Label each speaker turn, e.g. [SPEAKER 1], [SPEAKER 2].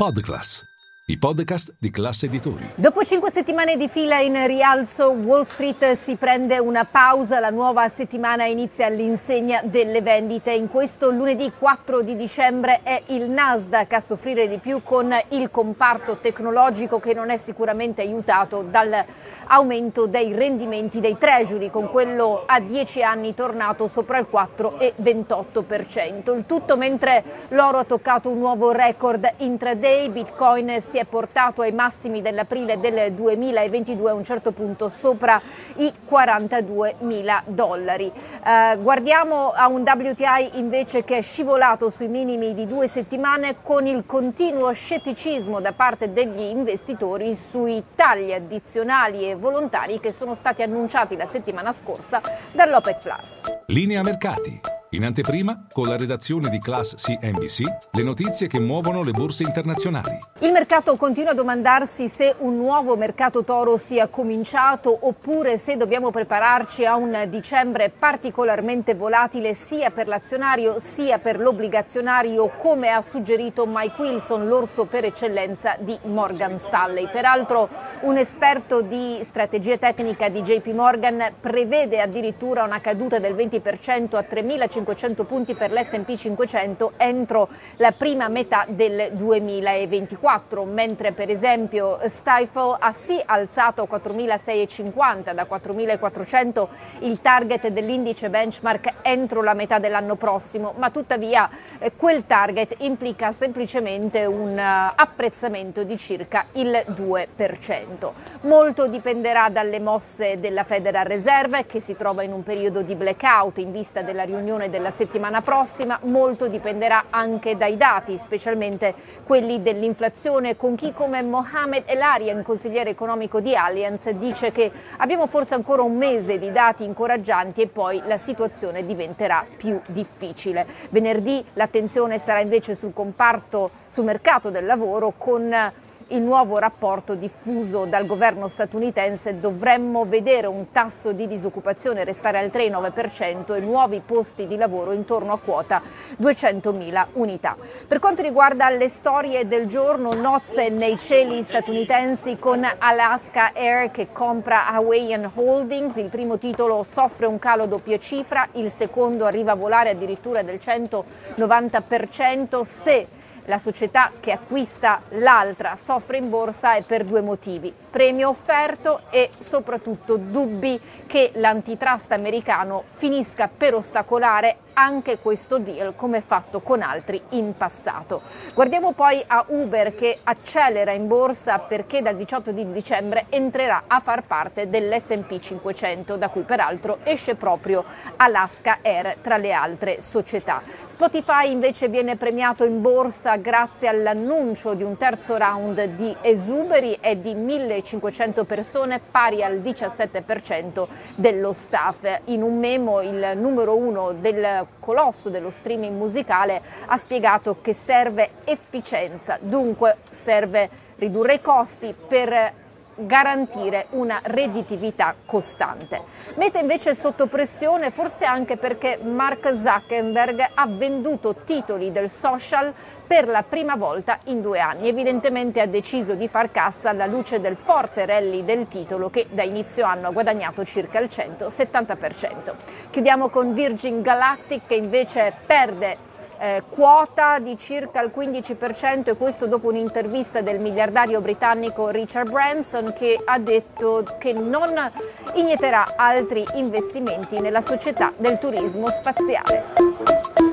[SPEAKER 1] Podcast. I podcast di classe editori.
[SPEAKER 2] Dopo cinque settimane di fila in rialzo, Wall Street si prende una pausa. La nuova settimana inizia all'insegna delle vendite. In questo lunedì 4 di dicembre è il Nasdaq a soffrire di più con il comparto tecnologico che non è sicuramente aiutato dall'aumento dei rendimenti dei treasury, con quello a 10 anni tornato sopra il 4,28%. Il tutto mentre l'oro ha toccato un nuovo record intraday, Bitcoin si è portato ai massimi dell'aprile del 2022 a un certo punto sopra i 42 mila dollari. Eh, guardiamo a un WTI invece che è scivolato sui minimi di due settimane con il continuo scetticismo da parte degli investitori sui tagli addizionali e volontari che sono stati annunciati la settimana scorsa dall'OPEC Plus.
[SPEAKER 1] Linea mercati. In anteprima, con la redazione di Class CNBC, le notizie che muovono le borse internazionali.
[SPEAKER 2] Il mercato continua a domandarsi se un nuovo mercato toro sia cominciato oppure se dobbiamo prepararci a un dicembre particolarmente volatile sia per l'azionario sia per l'obbligazionario, come ha suggerito Mike Wilson, l'orso per eccellenza di Morgan Stanley. Peraltro un esperto di strategia tecnica di JP Morgan prevede addirittura una caduta del 20% a 3.500 500 punti per l'S&P 500 entro la prima metà del 2024, mentre per esempio Stifle ha sì alzato a 4.650 da 4.400 il target dell'indice benchmark entro la metà dell'anno prossimo, ma tuttavia eh, quel target implica semplicemente un uh, apprezzamento di circa il 2%. Molto dipenderà dalle mosse della Federal Reserve che si trova in un periodo di blackout in vista della riunione della settimana prossima, molto dipenderà anche dai dati, specialmente quelli dell'inflazione, con chi come Mohamed Elarian, consigliere economico di Allianz, dice che abbiamo forse ancora un mese di dati incoraggianti e poi la situazione diventerà più difficile. Venerdì l'attenzione sarà invece sul comparto, sul mercato del lavoro con il nuovo rapporto diffuso dal governo statunitense. Dovremmo vedere un tasso di disoccupazione restare al 3,9% e nuovi posti di lavoro intorno a quota 200.000 unità. Per quanto riguarda le storie del giorno, nozze nei cieli statunitensi con Alaska Air che compra Hawaiian Holdings, il primo titolo soffre un calo doppia cifra, il secondo arriva a volare addirittura del 190% se la società che acquista l'altra soffre in borsa è per due motivi, premio offerto e soprattutto dubbi che l'antitrust americano finisca per ostacolare anche questo deal come fatto con altri in passato. Guardiamo poi a Uber che accelera in borsa perché dal 18 di dicembre entrerà a far parte dell'SP 500 da cui peraltro esce proprio Alaska Air tra le altre società. Spotify invece viene premiato in borsa grazie all'annuncio di un terzo round di esuberi e di 1500 persone pari al 17% dello staff. In un memo il numero uno del colosso dello streaming musicale ha spiegato che serve efficienza, dunque serve ridurre i costi per garantire una redditività costante. Mette invece sotto pressione forse anche perché Mark Zuckerberg ha venduto titoli del social per la prima volta in due anni. Evidentemente ha deciso di far cassa alla luce del forte rally del titolo che da inizio anno ha guadagnato circa il 170%. Chiudiamo con Virgin Galactic che invece perde eh, quota di circa il 15% e questo dopo un'intervista del miliardario britannico Richard Branson che ha detto che non inieterà altri investimenti nella società del turismo spaziale.